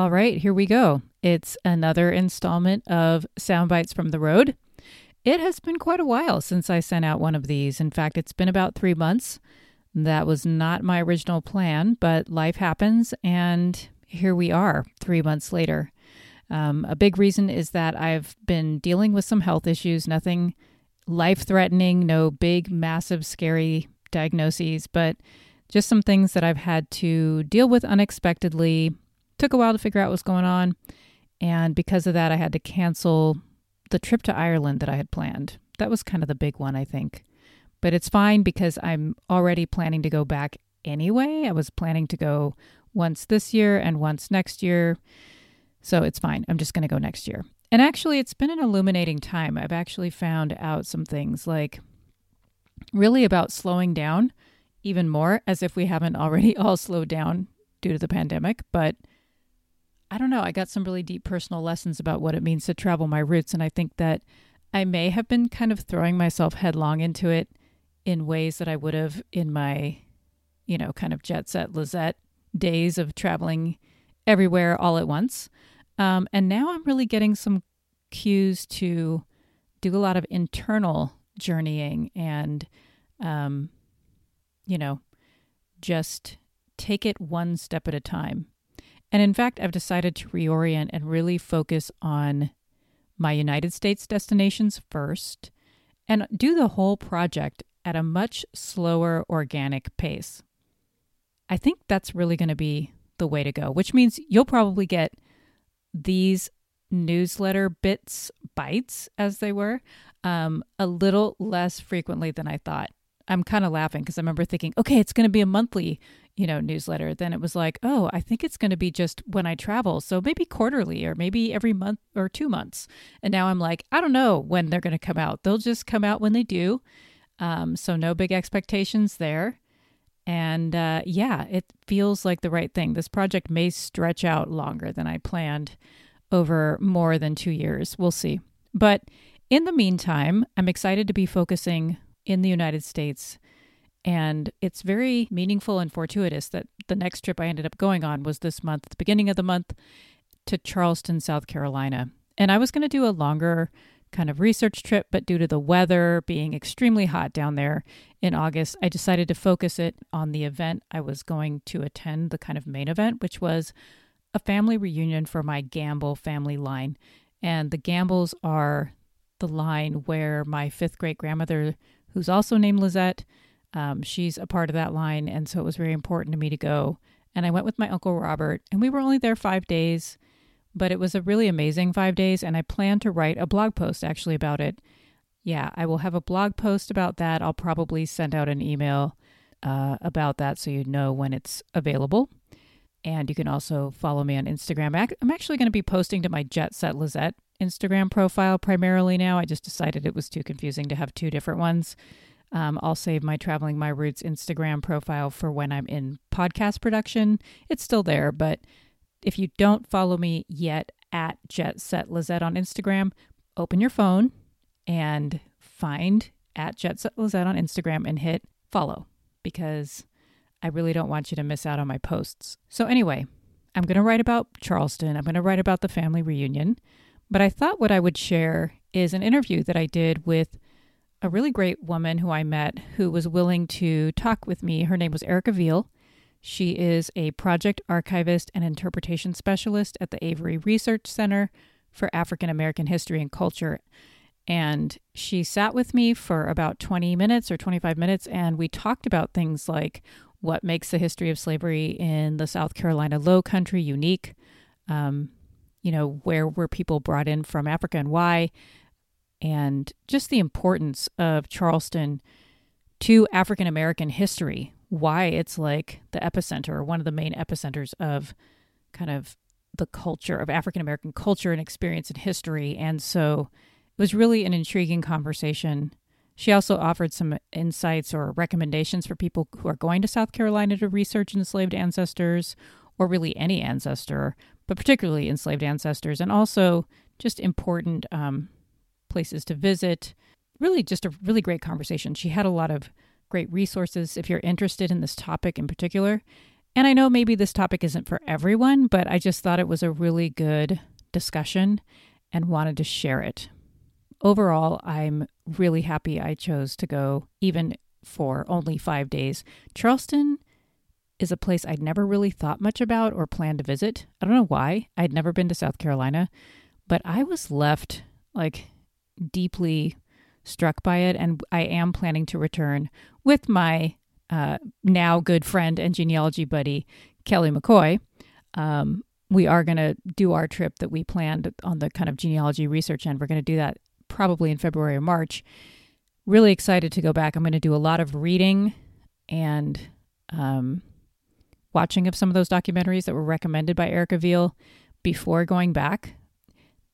All right, here we go. It's another installment of Soundbites from the Road. It has been quite a while since I sent out one of these. In fact, it's been about three months. That was not my original plan, but life happens, and here we are three months later. Um, a big reason is that I've been dealing with some health issues, nothing life threatening, no big, massive, scary diagnoses, but just some things that I've had to deal with unexpectedly. Took a while to figure out what's going on. And because of that, I had to cancel the trip to Ireland that I had planned. That was kind of the big one, I think. But it's fine because I'm already planning to go back anyway. I was planning to go once this year and once next year. So it's fine. I'm just going to go next year. And actually, it's been an illuminating time. I've actually found out some things like really about slowing down even more, as if we haven't already all slowed down due to the pandemic. But I don't know. I got some really deep personal lessons about what it means to travel my roots. And I think that I may have been kind of throwing myself headlong into it in ways that I would have in my, you know, kind of jet set Lizette days of traveling everywhere all at once. Um, and now I'm really getting some cues to do a lot of internal journeying and, um, you know, just take it one step at a time. And in fact, I've decided to reorient and really focus on my United States destinations first and do the whole project at a much slower organic pace. I think that's really going to be the way to go, which means you'll probably get these newsletter bits, bites, as they were, um, a little less frequently than I thought. I'm kind of laughing because I remember thinking, okay, it's going to be a monthly, you know, newsletter. Then it was like, oh, I think it's going to be just when I travel. So maybe quarterly or maybe every month or two months. And now I'm like, I don't know when they're going to come out. They'll just come out when they do. Um, so no big expectations there. And uh, yeah, it feels like the right thing. This project may stretch out longer than I planned over more than two years. We'll see. But in the meantime, I'm excited to be focusing in the United States. And it's very meaningful and fortuitous that the next trip I ended up going on was this month, the beginning of the month, to Charleston, South Carolina. And I was going to do a longer kind of research trip, but due to the weather being extremely hot down there in August, I decided to focus it on the event I was going to attend, the kind of main event, which was a family reunion for my Gamble family line. And the Gambles are the line where my fifth great grandmother, who's also named Lizette, um, she's a part of that line. And so it was very important to me to go. And I went with my Uncle Robert, and we were only there five days but it was a really amazing five days, and I plan to write a blog post actually about it. Yeah, I will have a blog post about that. I'll probably send out an email uh, about that so you know when it's available. And you can also follow me on Instagram. I'm actually going to be posting to my Jet Set Lizette Instagram profile primarily now. I just decided it was too confusing to have two different ones. Um, I'll save my Traveling My Roots Instagram profile for when I'm in podcast production. It's still there, but if you don't follow me yet at Jet Set Lizette on Instagram, open your phone and find at Jet Set Lizette on Instagram and hit follow because I really don't want you to miss out on my posts. So, anyway, I'm going to write about Charleston. I'm going to write about the family reunion. But I thought what I would share is an interview that I did with a really great woman who I met who was willing to talk with me. Her name was Erica Veal. She is a project archivist and interpretation specialist at the Avery Research Center for African American History and Culture. And she sat with me for about 20 minutes or 25 minutes, and we talked about things like what makes the history of slavery in the South Carolina Low Country unique. Um, you know, where were people brought in from Africa and why? And just the importance of Charleston to African American history, why it's like the epicenter one of the main epicenters of kind of the culture of African American culture and experience and history. And so it was really an intriguing conversation. She also offered some insights or recommendations for people who are going to South Carolina to research enslaved ancestors or really any ancestor, but particularly enslaved ancestors, and also just important um, places to visit. Really, just a really great conversation. She had a lot of great resources if you're interested in this topic in particular. And I know maybe this topic isn't for everyone, but I just thought it was a really good discussion and wanted to share it. Overall, I'm really happy I chose to go even for only five days. Charleston is a place I'd never really thought much about or planned to visit. I don't know why. I'd never been to South Carolina, but I was left like deeply struck by it. And I am planning to return with my uh, now good friend and genealogy buddy, Kelly McCoy. Um, we are going to do our trip that we planned on the kind of genealogy research end. We're going to do that probably in February or March. Really excited to go back. I'm going to do a lot of reading and um, watching of some of those documentaries that were recommended by Erica Veal before going back.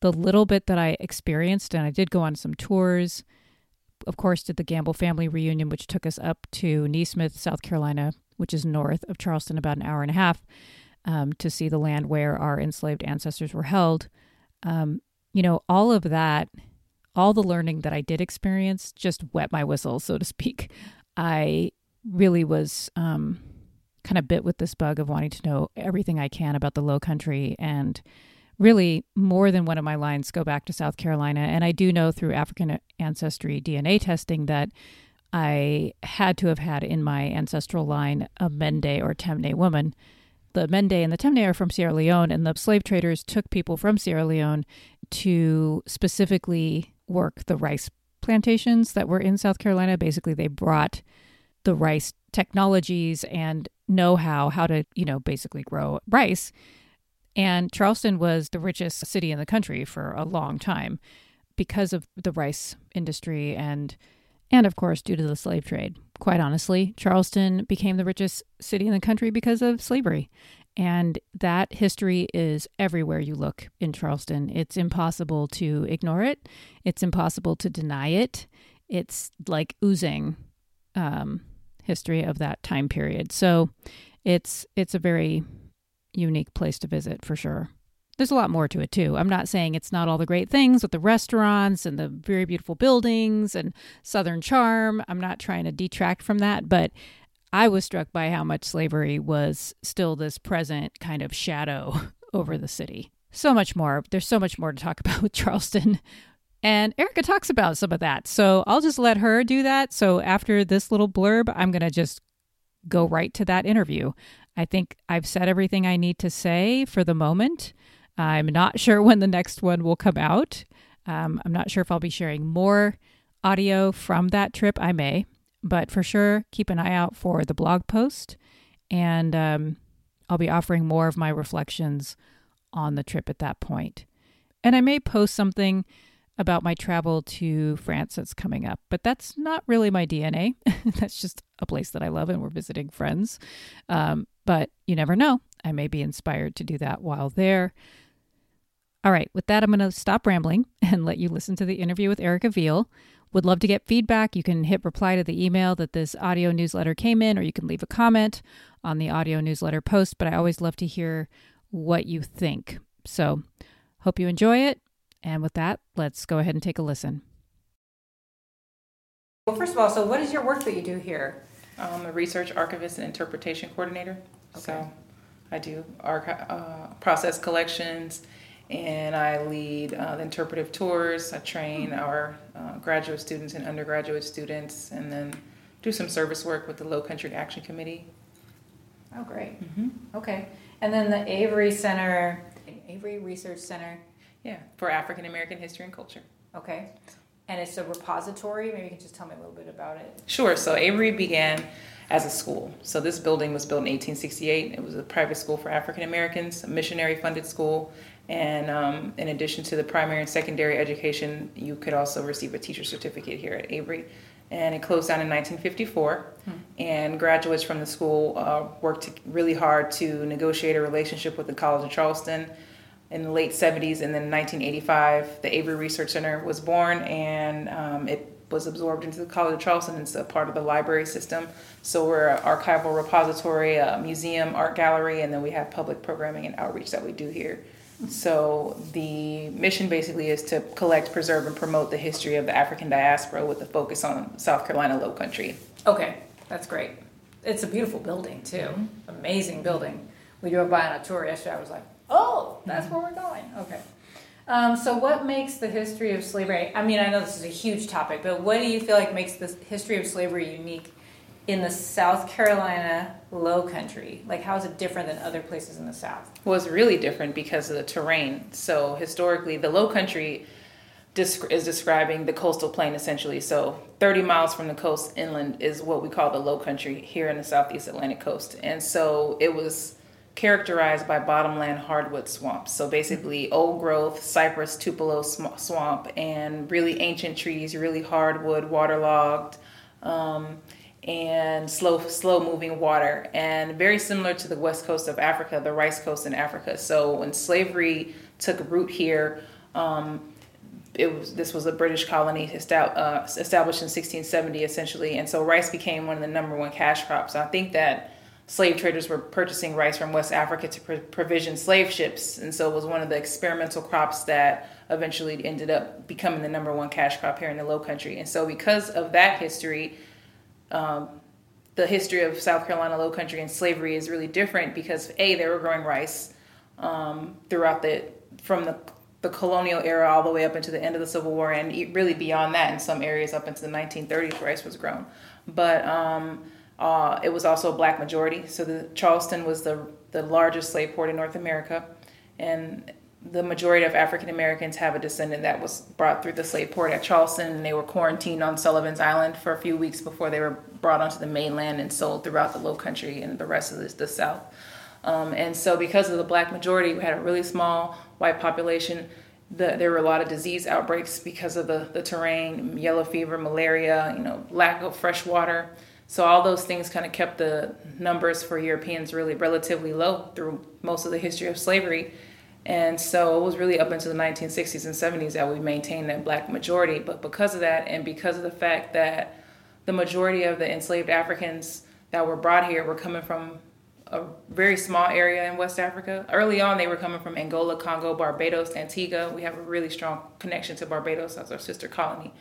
The little bit that I experienced, and I did go on some tours, of course, did the Gamble family reunion, which took us up to Nesmith, South Carolina, which is north of Charleston, about an hour and a half, um, to see the land where our enslaved ancestors were held. Um, you know, all of that, all the learning that I did experience just wet my whistle, so to speak. I really was um, kind of bit with this bug of wanting to know everything I can about the Low Country and really more than one of my lines go back to South Carolina. And I do know through African ancestry DNA testing that I had to have had in my ancestral line a Mende or Temne woman. The Mende and the Temne are from Sierra Leone, and the slave traders took people from Sierra Leone to specifically work the rice plantations that were in South Carolina. Basically, they brought the rice technologies and know how how to, you know, basically grow rice and Charleston was the richest city in the country for a long time because of the rice industry and and of course due to the slave trade. Quite honestly, Charleston became the richest city in the country because of slavery. And that history is everywhere you look in Charleston. It's impossible to ignore it. It's impossible to deny it. It's like oozing um, history of that time period. So it's it's a very unique place to visit for sure. There's a lot more to it too. I'm not saying it's not all the great things with the restaurants and the very beautiful buildings and southern charm. I'm not trying to detract from that, but I was struck by how much slavery was still this present kind of shadow over the city. So much more. There's so much more to talk about with Charleston. And Erica talks about some of that. So I'll just let her do that. So after this little blurb, I'm going to just go right to that interview. I think I've said everything I need to say for the moment. I'm not sure when the next one will come out. Um, I'm not sure if I'll be sharing more audio from that trip. I may, but for sure, keep an eye out for the blog post. And um, I'll be offering more of my reflections on the trip at that point. And I may post something about my travel to France that's coming up, but that's not really my DNA. that's just a place that I love and we're visiting friends. Um, but you never know. I may be inspired to do that while there. All right, with that, I'm going to stop rambling and let you listen to the interview with Erica Veal. Would love to get feedback. You can hit reply to the email that this audio newsletter came in, or you can leave a comment on the audio newsletter post. But I always love to hear what you think. So, hope you enjoy it. And with that, let's go ahead and take a listen. Well, first of all, so what is your work that you do here? I'm a research archivist and interpretation coordinator. Okay. So I do archive, uh, process collections and I lead uh, the interpretive tours. I train mm-hmm. our uh, graduate students and undergraduate students and then do some service work with the Low Country Action Committee. Oh, great. Mm-hmm. Okay. And then the Avery Center, Avery Research Center. Yeah, for African American history and culture. Okay and it's a repository. Maybe you can just tell me a little bit about it. Sure. So Avery began as a school. So this building was built in 1868. It was a private school for African Americans, a missionary funded school. And um, in addition to the primary and secondary education, you could also receive a teacher certificate here at Avery. And it closed down in 1954. Hmm. And graduates from the school uh, worked really hard to negotiate a relationship with the College of Charleston in the late 70s, and then 1985, the Avery Research Center was born, and um, it was absorbed into the College of Charleston. It's a part of the library system. So we're an archival repository, a museum, art gallery, and then we have public programming and outreach that we do here. So the mission basically is to collect, preserve, and promote the history of the African diaspora with a focus on South Carolina Low Country. Okay, that's great. it's a beautiful building too. Amazing building. We drove by on a tour yesterday. I was like, oh, that's where we're going. Okay. Um, so, what makes the history of slavery? I mean, I know this is a huge topic, but what do you feel like makes the history of slavery unique in the South Carolina Low Country? Like, how is it different than other places in the South? Well, it's really different because of the terrain. So, historically, the Low Country is describing the coastal plain essentially. So 30 miles from the coast inland is what we call the low country here in the southeast Atlantic coast. And so it was characterized by bottomland hardwood swamps. So basically old growth, cypress, tupelo swamp, and really ancient trees, really hardwood, waterlogged. Um, and slow slow moving water and very similar to the west coast of africa the rice coast in africa so when slavery took root here um, it was this was a British colony uh, established in 1670 essentially, and so rice became one of the number one cash crops. I think that slave traders were purchasing rice from West Africa to pro- provision slave ships, and so it was one of the experimental crops that eventually ended up becoming the number one cash crop here in the Low Country. And so because of that history. Um, the history of South Carolina Low Country and slavery is really different because a they were growing rice um, throughout the from the the colonial era all the way up into the end of the Civil War, and really beyond that in some areas up into the 1930s, rice was grown. But um, uh, it was also a black majority. So the Charleston was the the largest slave port in North America, and the majority of African Americans have a descendant that was brought through the slave port at Charleston, and they were quarantined on Sullivan's Island for a few weeks before they were brought onto the mainland and sold throughout the Low Country and the rest of the, the South. Um, and so, because of the black majority, we had a really small white population. The, there were a lot of disease outbreaks because of the, the terrain, yellow fever, malaria, you know, lack of fresh water. So all those things kind of kept the numbers for Europeans really relatively low through most of the history of slavery. And so it was really up into the 1960s and 70s that we maintained that black majority. But because of that, and because of the fact that the majority of the enslaved Africans that were brought here were coming from a very small area in West Africa. Early on, they were coming from Angola, Congo, Barbados, Antigua. We have a really strong connection to Barbados as our sister colony.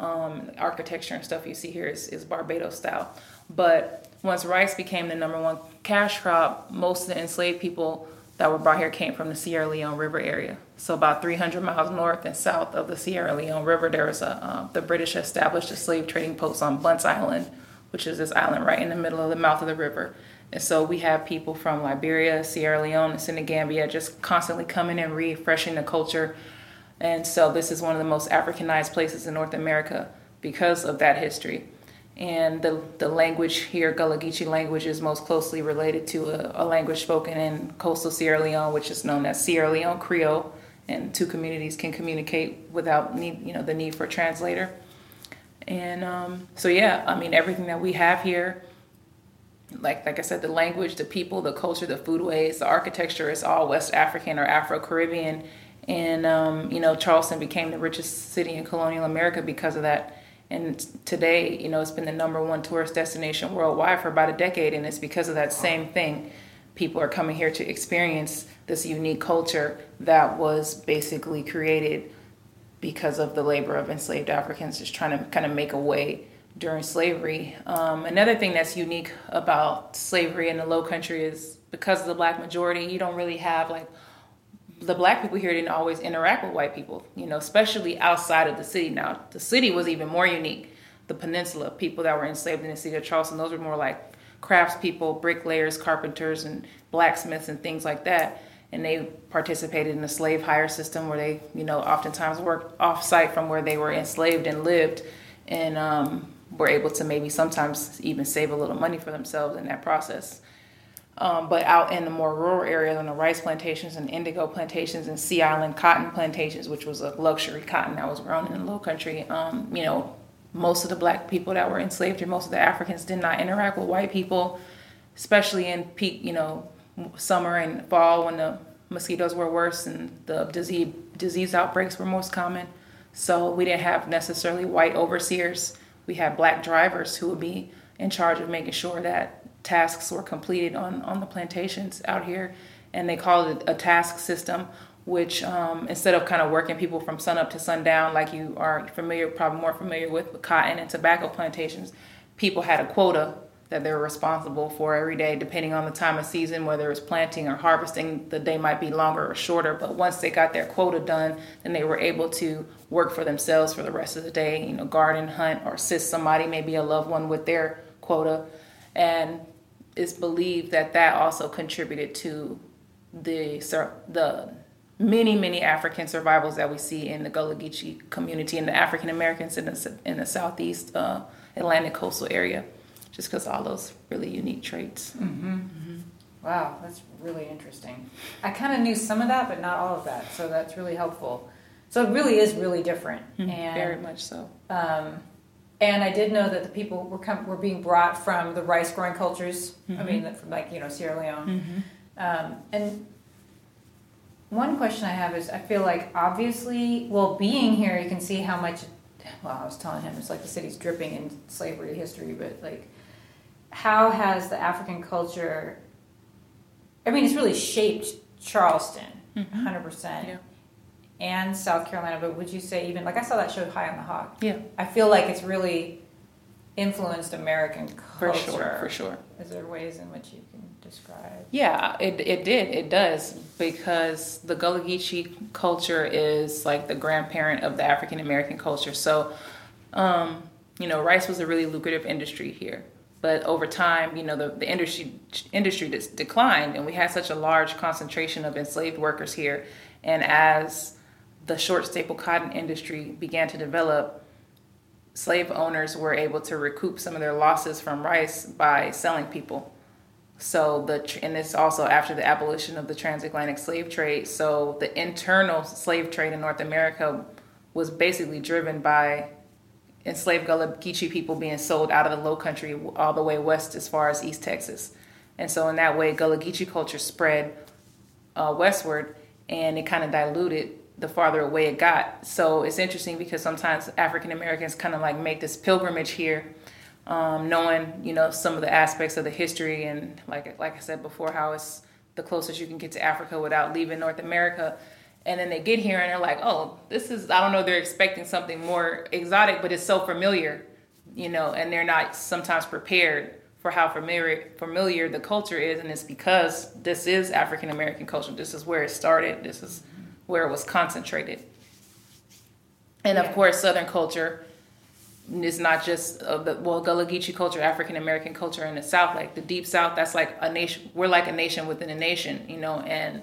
Um, architecture and stuff you see here is, is Barbados style. But once rice became the number one cash crop, most of the enslaved people that were brought here came from the Sierra Leone River area. So about 300 miles north and south of the Sierra Leone River, there was a uh, the British established a slave trading post on Bunce Island, which is this island right in the middle of the mouth of the river. And so we have people from Liberia, Sierra Leone, and Senegambia just constantly coming and refreshing the culture. And so this is one of the most Africanized places in North America because of that history. And the, the language here, Gullah Geechee language, is most closely related to a, a language spoken in coastal Sierra Leone, which is known as Sierra Leone Creole. And two communities can communicate without need, you know, the need for a translator. And um, so, yeah, I mean, everything that we have here like like I said, the language, the people, the culture, the foodways, the architecture is all West African or Afro Caribbean. And um, you know, Charleston became the richest city in colonial America because of that. And today, you know, it's been the number one tourist destination worldwide for about a decade, and it's because of that same thing. People are coming here to experience this unique culture that was basically created because of the labor of enslaved Africans just trying to kind of make a way during slavery. Um, another thing that's unique about slavery in the Low Country is because of the black majority, you don't really have like the black people here didn't always interact with white people, you know, especially outside of the city. Now, the city was even more unique. The peninsula, people that were enslaved in the city of Charleston, those were more like craftspeople, bricklayers, carpenters, and blacksmiths, and things like that. And they participated in the slave hire system where they, you know, oftentimes worked off site from where they were enslaved and lived. And um, were able to maybe sometimes even save a little money for themselves in that process. Um, but out in the more rural areas, on the rice plantations and indigo plantations and Sea Island cotton plantations, which was a luxury cotton that was grown in the Low Country, um, you know, most of the black people that were enslaved here, most of the Africans did not interact with white people, especially in peak, you know, summer and fall when the mosquitoes were worse and the disease disease outbreaks were most common. So we didn't have necessarily white overseers we had black drivers who would be in charge of making sure that tasks were completed on, on the plantations out here. And they called it a task system, which um, instead of kind of working people from sunup to sundown, like you are familiar, probably more familiar with, with cotton and tobacco plantations, people had a quota that they were responsible for every day, depending on the time of season, whether it's planting or harvesting. The day might be longer or shorter, but once they got their quota done, then they were able to work for themselves for the rest of the day. You know, garden, hunt, or assist somebody, maybe a loved one, with their quota, and it's believed that that also contributed to the the many many African survivals that we see in the Gullah Geechee community and the African Americans in the in the southeast uh, Atlantic coastal area just because all those really unique traits. Mm-hmm. Mm-hmm. Wow, that's really interesting. I kind of knew some of that, but not all of that. So that's really helpful. So it really is really different, mm-hmm. and very much so. Um, and I did know that the people were com- were being brought from the rice growing cultures. I mm-hmm. mean, from like you know Sierra Leone, mm-hmm. um, and one question I have is I feel like obviously, well, being here, you can see how much. Well, I was telling him it's like the city's dripping in slavery history, but like how has the African culture? I mean, it's really shaped Charleston, 100 mm-hmm. percent, and South Carolina. But would you say even like I saw that show High on the Hog? Yeah, I feel like it's really influenced American culture. For sure, for sure. Is there ways in which you can describe? Yeah, it, it did. It does because the Gullah Geechee culture is like the grandparent of the African American culture. So, um, you know, rice was a really lucrative industry here. But over time, you know, the, the industry industry declined, and we had such a large concentration of enslaved workers here. And as the short staple cotton industry began to develop, slave owners were able to recoup some of their losses from rice by selling people. So the and it's also after the abolition of the transatlantic slave trade. So the internal slave trade in North America was basically driven by enslaved Gullah Geechee people being sold out of the low country all the way west as far as East Texas. And so in that way, Gullah Geechee culture spread uh, westward and it kind of diluted the farther away it got. So it's interesting because sometimes African Americans kind of like make this pilgrimage here, um, knowing, you know, some of the aspects of the history and like, like I said before, how it's the closest you can get to Africa without leaving North America and then they get here and they're like, oh, this is I don't know, they're expecting something more exotic, but it's so familiar, you know, and they're not sometimes prepared for how familiar familiar the culture is, and it's because this is African American culture. This is where it started. This is where it was concentrated. And of course, Southern culture is not just uh, the well Gullah Geechee culture, African American culture in the South, like the Deep South. That's like a nation. We're like a nation within a nation, you know, and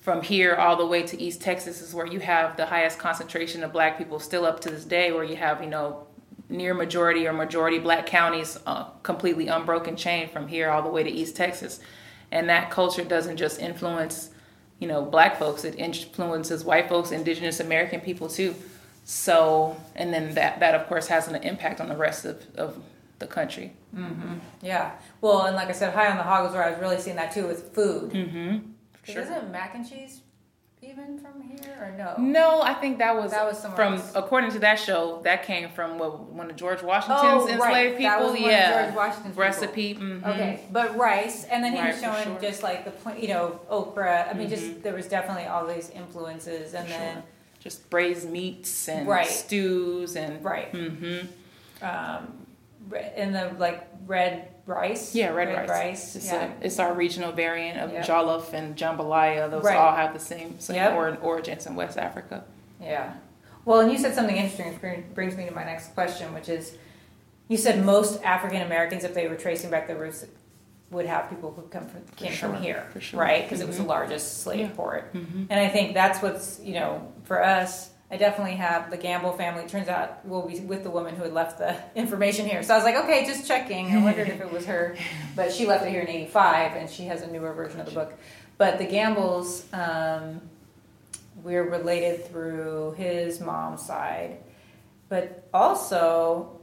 from here all the way to East Texas is where you have the highest concentration of black people still up to this day, where you have, you know, near majority or majority black counties, uh, completely unbroken chain from here all the way to East Texas. And that culture doesn't just influence, you know, black folks, it influences white folks, indigenous American people too. So, and then that, that of course has an impact on the rest of, of the country. Mm-hmm. Yeah. Well, and like I said, High on the Hog was where I was really seeing that too with food. Mm-hmm. Sure. Isn't mac and cheese even from here or no? No, I think that was that was from else. according to that show that came from what, one of George Washington's oh, enslaved right. people. That was yeah, George Washington's recipe. Mm-hmm. Okay, but rice, and then he right, was showing sure. just like the you know okra. I mean, mm-hmm. just there was definitely all these influences, and then sure. just braised meats and right. stews and right. Mm-hmm. Um, in the like red rice. Yeah, red, red rice. rice. It's, yeah. a, it's our regional variant of yep. jollof and jambalaya. Those right. all have the same same yep. or, origins in West Africa. Yeah. Well, and you said something interesting, which brings me to my next question, which is, you said most African Americans, if they were tracing back their roots, would have people who come from came sure. from here, sure. right? Because mm-hmm. it was the mm-hmm. largest slave yeah. port, mm-hmm. and I think that's what's you know for us I definitely have the Gamble family. Turns out we'll be with the woman who had left the information here. So I was like, okay, just checking. I wondered if it was her, but she left it here in '85, and she has a newer version of the book. But the Gambles, um, we're related through his mom's side, but also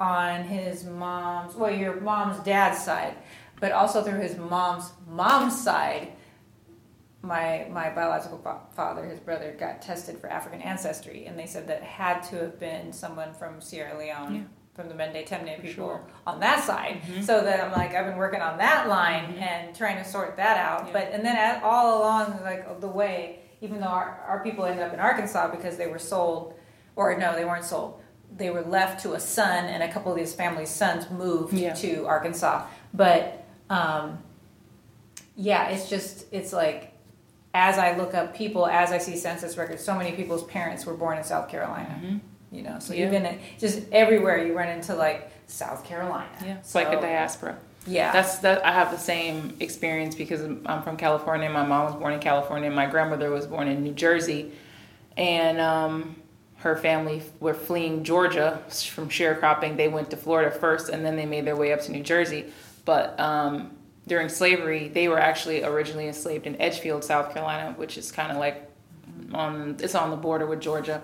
on his mom's, well, your mom's dad's side, but also through his mom's mom's side my my biological father, his brother, got tested for African ancestry, and they said that had to have been someone from Sierra Leone. Yeah. From the Mende Temne people sure. on that side, mm-hmm. so that I'm like I've been working on that line mm-hmm. and trying to sort that out. Yeah. But and then at, all along like the way, even though our, our people ended up in Arkansas because they were sold, or no, they weren't sold. they were left to a son, and a couple of these families' sons moved Yeah. to Arkansas. But um, yeah, it's just it's like as I look up people, as I see census records, so many people's parents were born in South Carolina. Mhm. You know, so Yeah. even just everywhere you run into like South Carolina. Yeah, it's like a diaspora. Yeah, That's that. I have the same experience because I'm from California. My mom was born in California. My grandmother was born in New Jersey, and um, her family were fleeing Georgia from sharecropping. They went to Florida first, and then they made their way up to New Jersey. But um, during slavery, they were actually originally enslaved in Edgefield, South Carolina, which is kind of like on it's on the border with Georgia.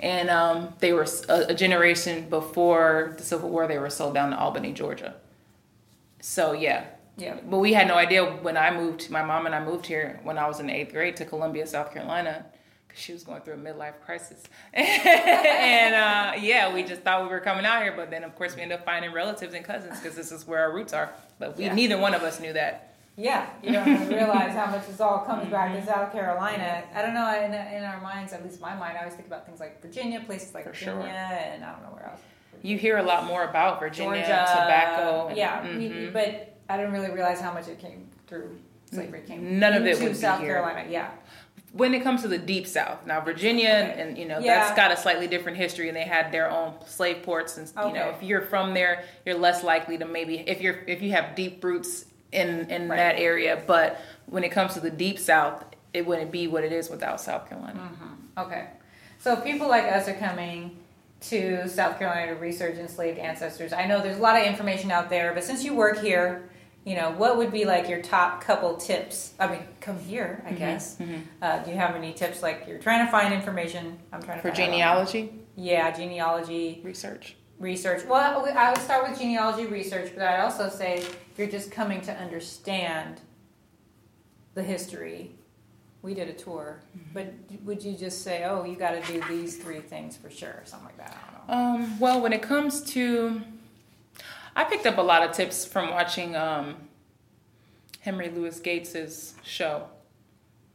And um, they were a generation before the Civil War. They were sold down to Albany, Georgia. So yeah, yeah. but we had no idea when I moved. My mom and I moved here when I was in eighth grade to Columbia, South Carolina, she was going through a midlife crisis. and uh, yeah, we just thought we were coming out here, but then of course we ended up finding relatives and cousins because this is where our roots are. But we Yeah. neither one of us knew that. Yeah, you don't realize how much this all comes back Mm-hmm. to South Carolina. I don't know, in, in our minds, at least my mind, I always think about things like Virginia, places like For Virginia, sure. and I don't know where else. You hear a lot more about Virginia, Georgia, tobacco. and- yeah, mhm. but I didn't really realize how much it came through slavery. Came None of it be South here. Carolina. Yeah, when it comes to the deep south now virginia Okay. and you know Yeah. that's got a slightly different history and they had their own slave ports and you know if you're from there you're less likely to maybe if you're if you have deep roots in in Right. that area but when it comes to the deep south it wouldn't be what it is without south carolina mm-hmm. Okay. So people like us are coming to South Carolina to research enslaved ancestors. I know there's a lot of information out there, but since you work here, you know, what would be like your top couple tips? I mean, come here, Mm-hmm. I guess. Uh, do you have any tips? Like you're trying to find information. I'm trying to for genealogy Yeah, genealogy research research. Well, I would start with genealogy research, but I'd also say you're just coming to understand the history. We did a tour, Mm-hmm. but would you just say, "Oh, you got to do these three things for sure," or something like that? I don't know. Um, well, when it comes to, I picked up a lot of tips from watching um, Henry Louis Gates's show.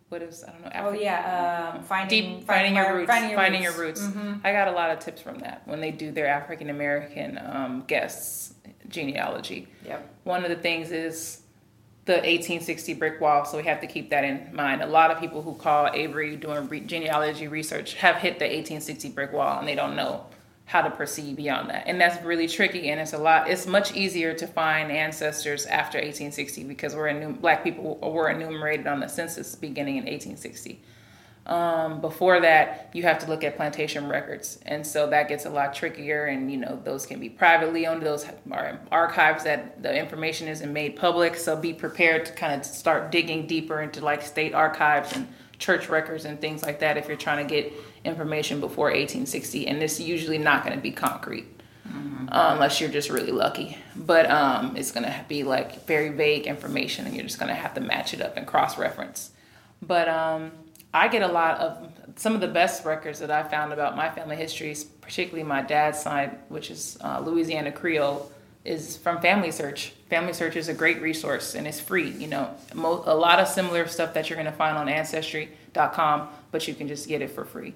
What is I don't know. Oh Afri- yeah, um, finding Deep finding your roots. Finding your Finding roots. your roots. Mhm. I got a lot of tips from that when they do their African American um, guests genealogy. Yep. One of the things is the 1860 brick wall, so we have to keep that in mind. A lot of people who call Avery doing re- genealogy research have hit the 1860 brick wall and they don't know how to proceed beyond that. And that's really tricky and it's a lot it's much easier to find ancestors after 1860 because we're enum- black people were enumerated on the census beginning in 1860. Um, before that, you have to look at plantation records, and so that gets a lot trickier. And you know, those can be privately owned; those are archives that the information isn't made public. So be prepared to kind of start digging deeper into like state archives and church records and things like that if you're trying to get information before 1860. And it's usually not going to be concrete. Uh, unless you're just really lucky. But um, it's going to be like very vague information, and you're just going to have to match it up and cross reference. But um, I get a lot of some of the best records that I found about my family histories, particularly my dad's side, which is uh, Louisiana Creole, is from Family Search. Family Search is a great resource and it's free. You know, mo- a lot of similar stuff that you're going to find on Ancestry.com, but you can just get it for free.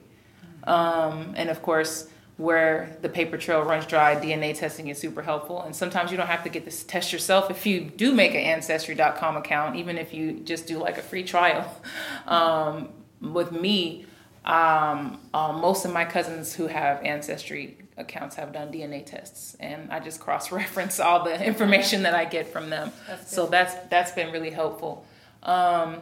Um, and of course, where the paper trail runs dry, DNA testing is super helpful. And sometimes you don't have to get this test yourself if you do make an Ancestry.com account, even if you just do like a free trial. Um, with me, um, uh, most of my cousins who have Ancestry accounts have done DNA tests, and I just cross reference all the information that I get from them. That's so that's that's been really helpful. Um,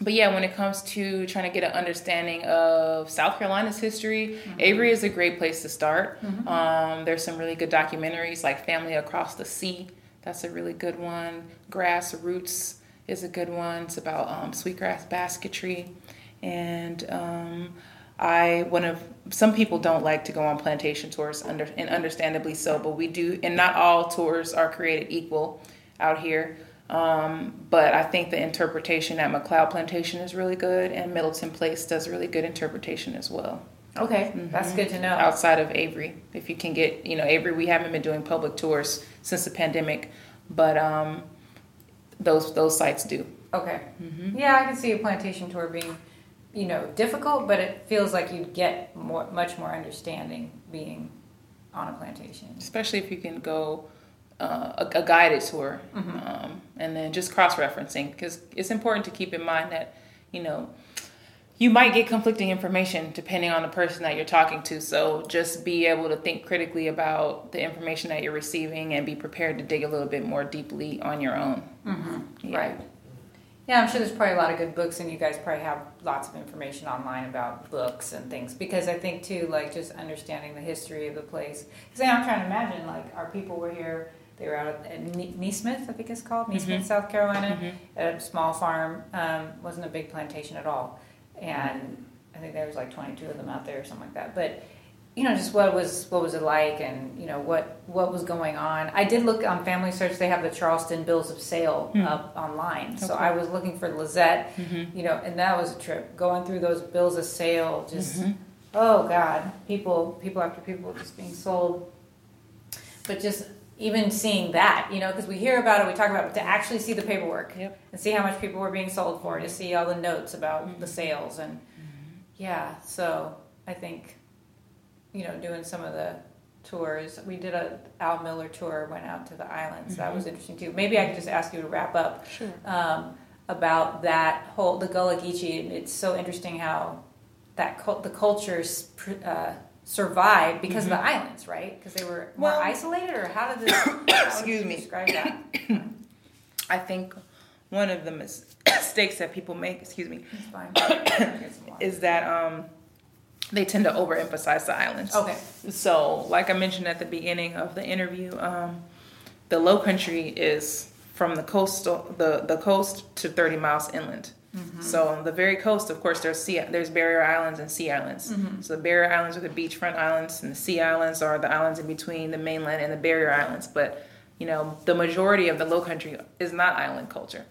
but yeah, when it comes to trying to get an understanding of South Carolina's history, Avery is a great place to start. Um, there's some really good documentaries like Family Across the Sea. That's a really good one. Grassroots is a good one. It's about um, sweetgrass basketry. And um, I one of some people don't like to go on plantation tours, under and understandably so. But we do, and not all tours are created equal out here. Um, but I think the interpretation at McLeod Plantation is really good, and Middleton Place does really good interpretation as well. Okay, that's good to know. Outside of Avery, if you can get, you know, Avery, we haven't been doing public tours since the pandemic, but um, those those sites do. Okay. Mm-hmm. Yeah, I can see a plantation tour being, you know, difficult, but it feels like you'd get more, much more understanding being on a plantation. especially if you can go uh, a, a guided tour Mm-hmm. um, and then just cross-referencing because it's important to keep in mind that you know you might get conflicting information depending on the person that you're talking to so just be able to think critically about the information that you're receiving and be prepared to dig a little bit more deeply on your own Yeah. Right. Yeah, I'm sure there's probably a lot of good books, and you guys probably have lots of information online about books and things. Because I think too, like just understanding the history of the place. Because I'm trying to imagine, like our people were here. They were out at Ne- Nesmith, I think it's called Nesmith, South Carolina, at a small farm. Um, wasn't a big plantation at all, and I think there was like 22 of them out there or something like that. But you know, just what was what was it like, and you know what what was going on. I did look on Family Search; they have the Charleston Bills of Sale hmm. up online. So I was looking for Lizette, mm-hmm. you know, and that was a trip going through those bills of sale. Just mm-hmm. oh god, people people after people just being sold. But just even seeing that, you know, because we hear about it, we talk about it, but to actually see the paperwork Yep. and see how much people were being sold for, to see all the notes about mm-hmm. the sales, and yeah, so I think you know, doing some of the tours. We did a Al Miller tour, went out to the islands. That was interesting too. Maybe I could just ask you to wrap up Sure. um, about that whole the Gullah Geechee. And It's so interesting how that cult, the cultures uh, survived because of the islands, right? Because they were more Well- isolated, or how did this? Excuse me. Describe that. i think one of the mistakes that people make excuse me fine. Get some water. is that um, they tend to overemphasize the islands Okay. So, like I mentioned at the beginning of the interview, um, the Low Country is from the coastal the the coast to 30 miles inland. So on the very coast, of course, there's sea there's barrier islands and sea islands. So the barrier islands are the beachfront islands, and the sea islands are the islands in between the mainland and the barrier islands. But you know, the majority of the Low Country is not island culture.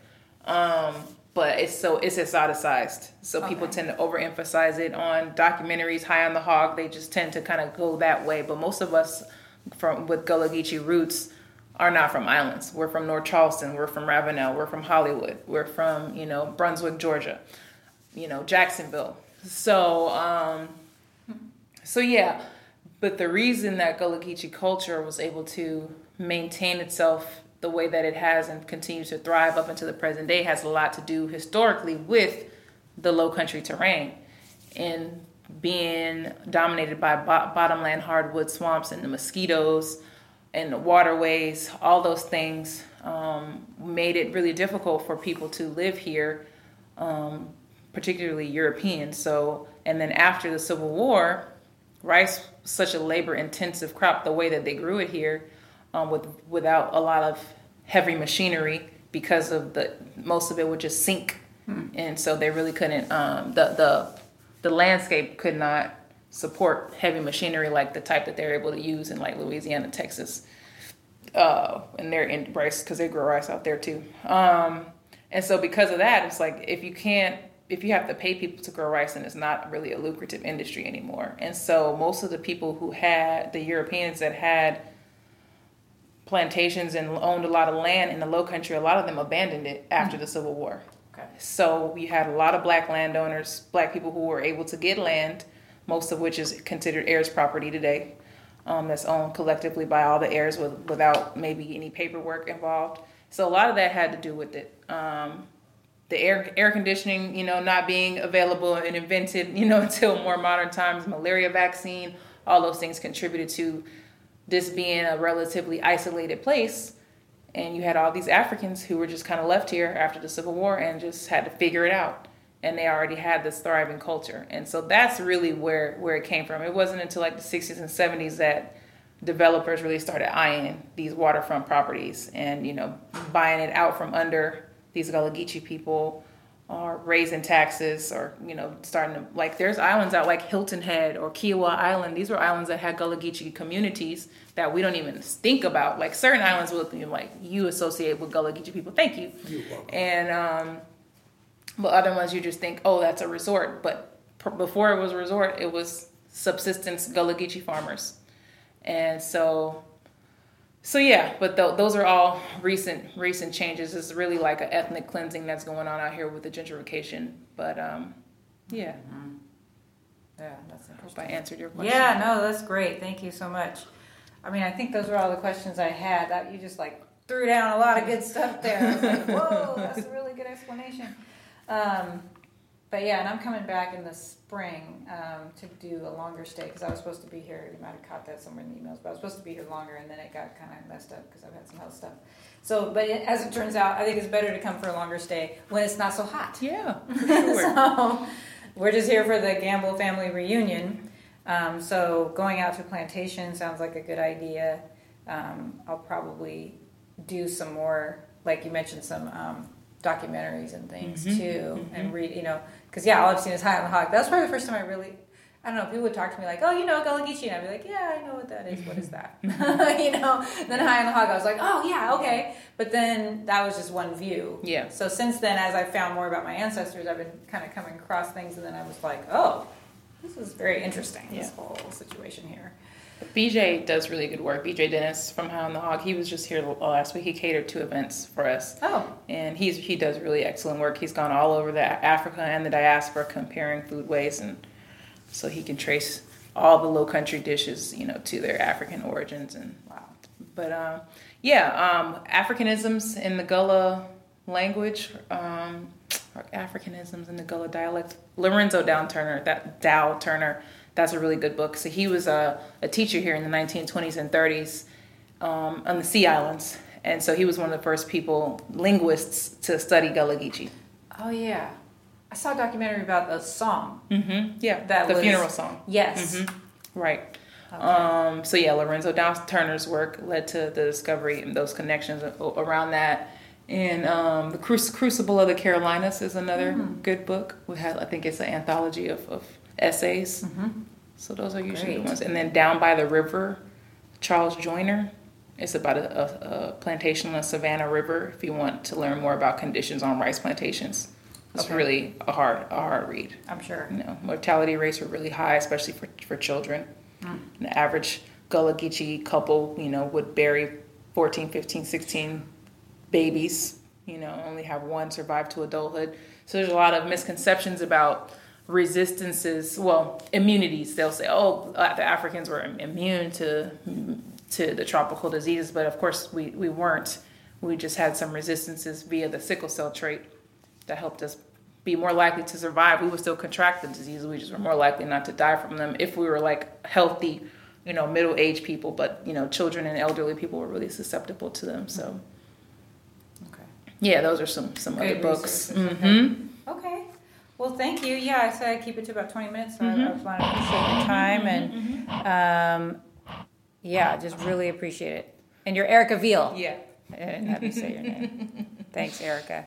Um, but it's so it's exoticized. So people tend to overemphasize it on documentaries. High on the Hog, they just tend to kind of go that way. But most of us from with Gullah Geechee roots are not from islands. We're from North Charleston. We're from Ravenel. We're from Hollywood. We're from you know Brunswick, Georgia. You know Jacksonville. So um, so yeah, but the reason that Gullah Geechee culture was able to maintain itself the way that it has and continues to thrive up into the present day has a lot to do historically with the low country terrain and being dominated by bo- bottomland hardwood swamps and the mosquitoes and the waterways, all those things um, made it really difficult for people to live here um, particularly Europeans. So, and then after the Civil War, rice such a labor intensive crop. The way that they grew it here, um, with without a lot of heavy machinery, because of the most of it would just sink, and so they really couldn't. Um, the the the landscape could not support heavy machinery like the type that they're able to use in like Louisiana, Texas, uh, and they're in rice because they grow rice out there too. Um, and so because of that, it's like if you can't, if you have to pay people to grow rice, then it's not really a lucrative industry anymore. And so most of the people who had the Europeans that had plantations and owned a lot of land in the Low Country, a lot of them abandoned it after the Civil War. Okay. So we had a lot of black landowners, black people who were able to get land, most of which is considered heirs property today. Um, that's owned collectively by all the heirs with, without maybe any paperwork involved. So a lot of that had to do with it. Um, the air air conditioning, you know, not being available and invented, you know, until more modern times, malaria vaccine, all those things contributed to this being a relatively isolated place. And you had all these Africans who were just kind of left here after the Civil War and just had to figure it out. And they already had this thriving culture. And so that's really where, where it came from. It wasn't until like the 60s and 70s that developers really started eyeing these waterfront properties and, you know, buying it out from under these Gullah Geechee people or raising taxes or, you know, starting to, like, there's islands out like Hilton Head or Kiawah Island. These were islands that had Gullah Geechee communities that we don't even think about. Like, certain islands will, you know, like, you associate with Gullah Geechee people. Thank you. And, um, but other ones you just think, oh, that's a resort. But pr- before it was a resort, it was subsistence Gullah Geechee farmers. And so, so yeah, but th- those are all recent recent changes. It's really like an ethnic cleansing that's going on out here with the gentrification. But um, yeah, Yeah, that's hope I answered your question. Yeah, no, that's great. Thank you so much. I mean, I think those were all the questions I had. That you just like threw down a lot of good stuff there. I was like, whoa, that's a really good explanation. Um, but yeah, and I'm coming back in the spring um, to do a longer stay because I was supposed to be here. You might have caught that somewhere in the emails, but I was supposed to be here longer, and then it got kind of messed up because I've had some health stuff. So, but it, as it turns out, I think it's better to come for a longer stay when it's not so hot. Yeah, sure. so we're just here for the Gamble family reunion. Um, so going out to plantation sounds like a good idea. Um, I'll probably do some more, like you mentioned, some um, documentaries and things Mhm, too, mhm. and read. You know, because yeah, all I've seen is High on the Hog. That's probably the first time I really. I don't know. People would talk to me like, "Oh, you know Geechee," and I'd be like, "Yeah, I know what that is. What is that?" you know. Then High on the Hog, I was like, "Oh, yeah, okay." But then that was just one view. Yeah. So since then, as I found more about my ancestors, I've been kind of coming across things, and then I was like, "Oh, this is very interesting. This Yeah. whole situation here." BJ does really good work. BJ Dennis from High on the Hog. He was just here last week. He catered two events for us. Oh, and he's he does really excellent work. He's gone all over the Africa and the diaspora comparing foodways, and so he can trace all the Low Country dishes, you know, to their African origins. And wow. but um, yeah, um, Africanisms in the Gullah language, um, Africanisms in the Gullah dialect. Lorenzo Dow Turner, that Dow Turner, that's a really good book. So he was a, a teacher here in the 1920s and 30s um, on the Sea Islands. And so he was one of the first people, linguists, to study Gullah Geechee. Oh yeah, I saw a documentary about the song. Mm-hmm. Yeah, That the was- funeral song. Yes. Mhm. Right. Okay. Um, so yeah, Lorenzo Dow Turner's work led to the discovery and those connections around that. And um, the Cruci- Crucible of the Carolinas is another Mm. good book. We had, I think it's an anthology of, of essays. Mhm. So those are usually Great. the ones. And then Down by the River, Charles Joyner. It's about a, a, a plantation on the Savannah River. If you want to learn more about conditions on rice plantations, it's Okay. really a hard a hard read. I'm sure. You know, mortality rates are really high, especially for for children. Mm. The average Gullah Geechee couple, you know, would bury 14, 15, 16 babies. You know, only have one survive to adulthood. So there's a lot of misconceptions about resistances. Well, immunities. They'll say, oh, the Africans were immune to to the tropical diseases, but of course we we weren't. We just had some resistances via the sickle cell trait that helped us be more likely to survive. We would still contract the disease. We just were more likely not to die from them if we were like healthy, you know, middle aged people. But you know, children and elderly people were really susceptible to them. So Okay. yeah, those are some some Great other books. resources, hmm Okay. Well, thank you. Yeah, I said I'd keep it to about 20 minutes, so I, I mm-hmm. just want to appreciate your time and, mm-hmm, mm-hmm, um, yeah, just really appreciate it. And you're Erica Veal. Yeah. I didn't have you say your name. Thanks, Erica.